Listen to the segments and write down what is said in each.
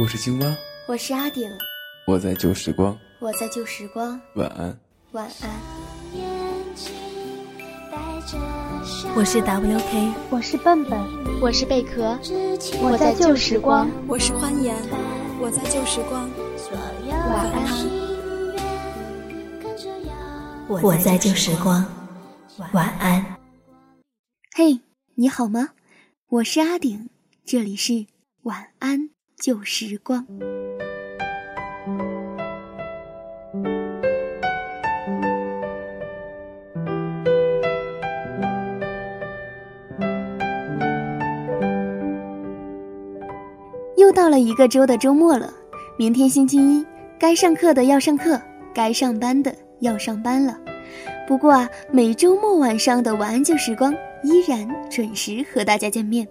我是青蛙，我是阿顶，我在旧时光，我在旧时光，晚安，晚安。我是 WK，我是笨笨，我是贝壳，我在旧时光，我是欢颜，我在旧时光，晚安。我在旧时光，晚安。嘿，你好吗？我是阿顶，这里是晚安旧时光。又到了一个周的周末了，明天星期一，该上课的要上课，该上班的要上班了。不过啊，每周末晚上的晚安旧时光依然准时和大家见面。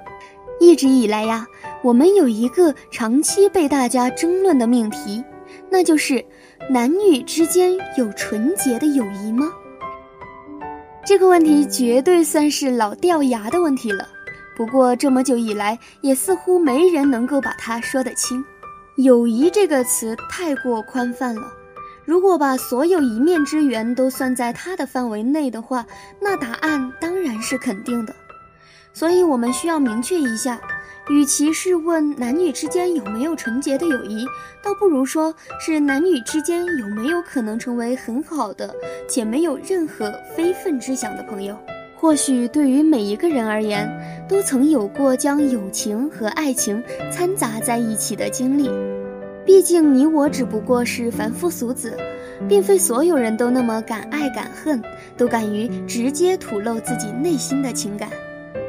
一直以来呀，我们有一个长期被大家争论的命题，那就是男女之间有纯洁的友谊吗？这个问题绝对算是老掉牙的问题了。不过这么久以来，也似乎没人能够把它说得清。友谊这个词太过宽泛了。如果把所有一面之缘都算在它的范围内的话，那答案当然是肯定的。所以，我们需要明确一下，与其是问男女之间有没有纯洁的友谊，倒不如说是男女之间有没有可能成为很好的且没有任何非分之想的朋友。或许对于每一个人而言，都曾有过将友情和爱情掺杂在一起的经历。毕竟你我只不过是凡夫俗子，并非所有人都那么敢爱敢恨，都敢于直接吐露自己内心的情感。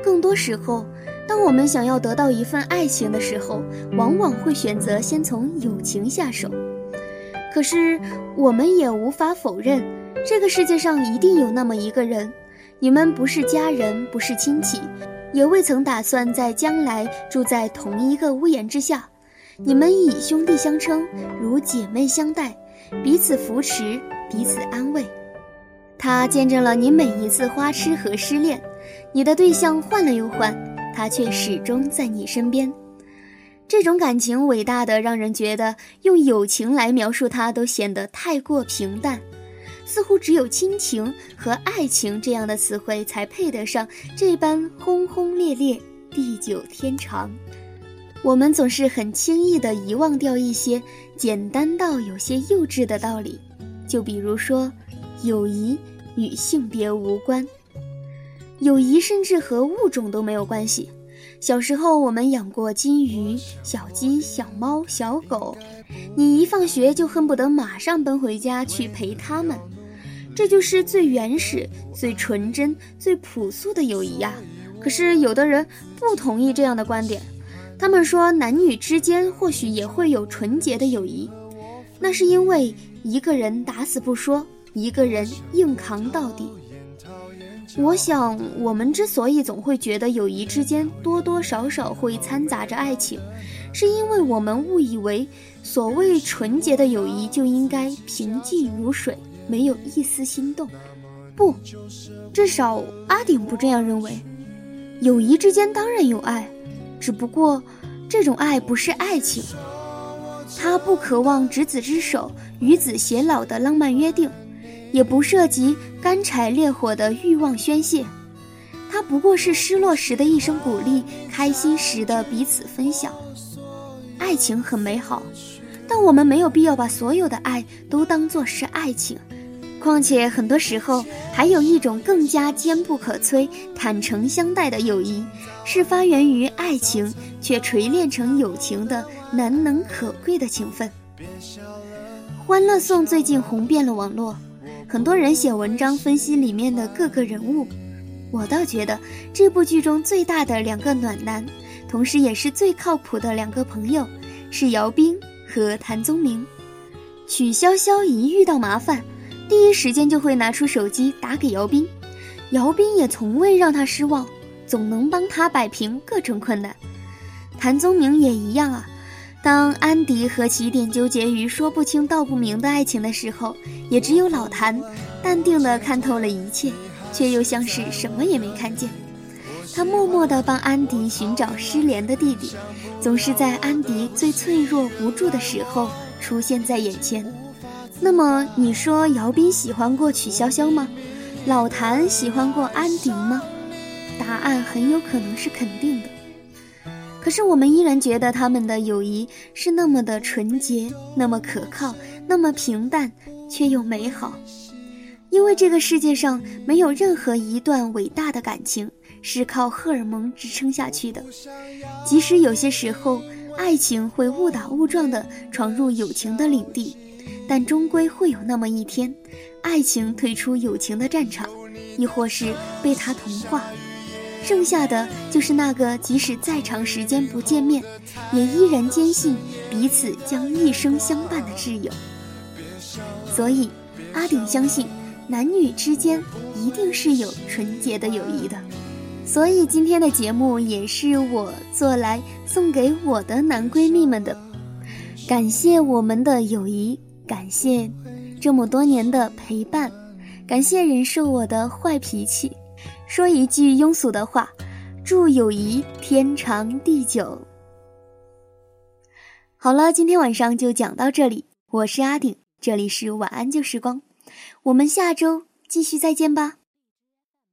更多时候，当我们想要得到一份爱情的时候，往往会选择先从友情下手。可是，我们也无法否认，这个世界上一定有那么一个人，你们不是家人，不是亲戚，也未曾打算在将来住在同一个屋檐之下。你们以兄弟相称，如姐妹相待，彼此扶持，彼此安慰。他见证了你每一次花痴和失恋，你的对象换了又换，他却始终在你身边。这种感情伟大的让人觉得用友情来描述它都显得太过平淡，似乎只有亲情和爱情这样的词汇才配得上这般轰轰烈烈、地久天长。我们总是很轻易地遗忘掉一些简单到有些幼稚的道理，就比如说，友谊与性别无关，友谊甚至和物种都没有关系。小时候我们养过金鱼、小鸡、小猫、小狗，你一放学就恨不得马上奔回家去陪它们，这就是最原始、最纯真、最朴素的友谊呀。可是有的人不同意这样的观点。他们说，男女之间或许也会有纯洁的友谊，那是因为一个人打死不说，一个人硬扛到底。我想，我们之所以总会觉得友谊之间多多少少会掺杂着爱情，是因为我们误以为所谓纯洁的友谊就应该平静如水，没有一丝心动。不，至少阿顶不这样认为。友谊之间当然有爱。只不过，这种爱不是爱情，他不渴望执子之手、与子偕老的浪漫约定，也不涉及干柴烈火的欲望宣泄，它不过是失落时的一声鼓励，开心时的彼此分享。爱情很美好，但我们没有必要把所有的爱都当作是爱情。况且，很多时候还有一种更加坚不可摧、坦诚相待的友谊，是发源于爱情却锤炼成友情的难能可贵的情分。《欢乐颂》最近红遍了网络，很多人写文章分析里面的各个人物。我倒觉得这部剧中最大的两个暖男，同时也是最靠谱的两个朋友，是姚兵和谭宗明。曲筱绡一遇到麻烦。第一时间就会拿出手机打给姚斌，姚斌也从未让他失望，总能帮他摆平各种困难。谭宗明也一样啊，当安迪和起点纠结于说不清道不明的爱情的时候，也只有老谭淡定地看透了一切，却又像是什么也没看见。他默默地帮安迪寻找失联的弟弟，总是在安迪最脆弱无助的时候出现在眼前。那么，你说姚斌喜欢过曲筱绡吗？老谭喜欢过安迪吗？答案很有可能是肯定的。可是我们依然觉得他们的友谊是那么的纯洁，那么可靠，那么平淡，却又美好。因为这个世界上没有任何一段伟大的感情是靠荷尔蒙支撑下去的，即使有些时候爱情会误打误撞地闯入友情的领地，但终归会有那么一天，爱情退出友情的战场，亦或是被它同化，剩下的就是那个即使再长时间不见面，也依然坚信彼此将一生相伴的挚友。所以，阿顶相信。男女之间一定是有纯洁的友谊的，所以今天的节目也是我做来送给我的男闺蜜们的，感谢我们的友谊，感谢这么多年的陪伴，感谢忍受我的坏脾气，说一句庸俗的话，祝友谊天长地久。好了，今天晚上就讲到这里，我是阿顶，这里是晚安旧时光。我们下周继续再见吧。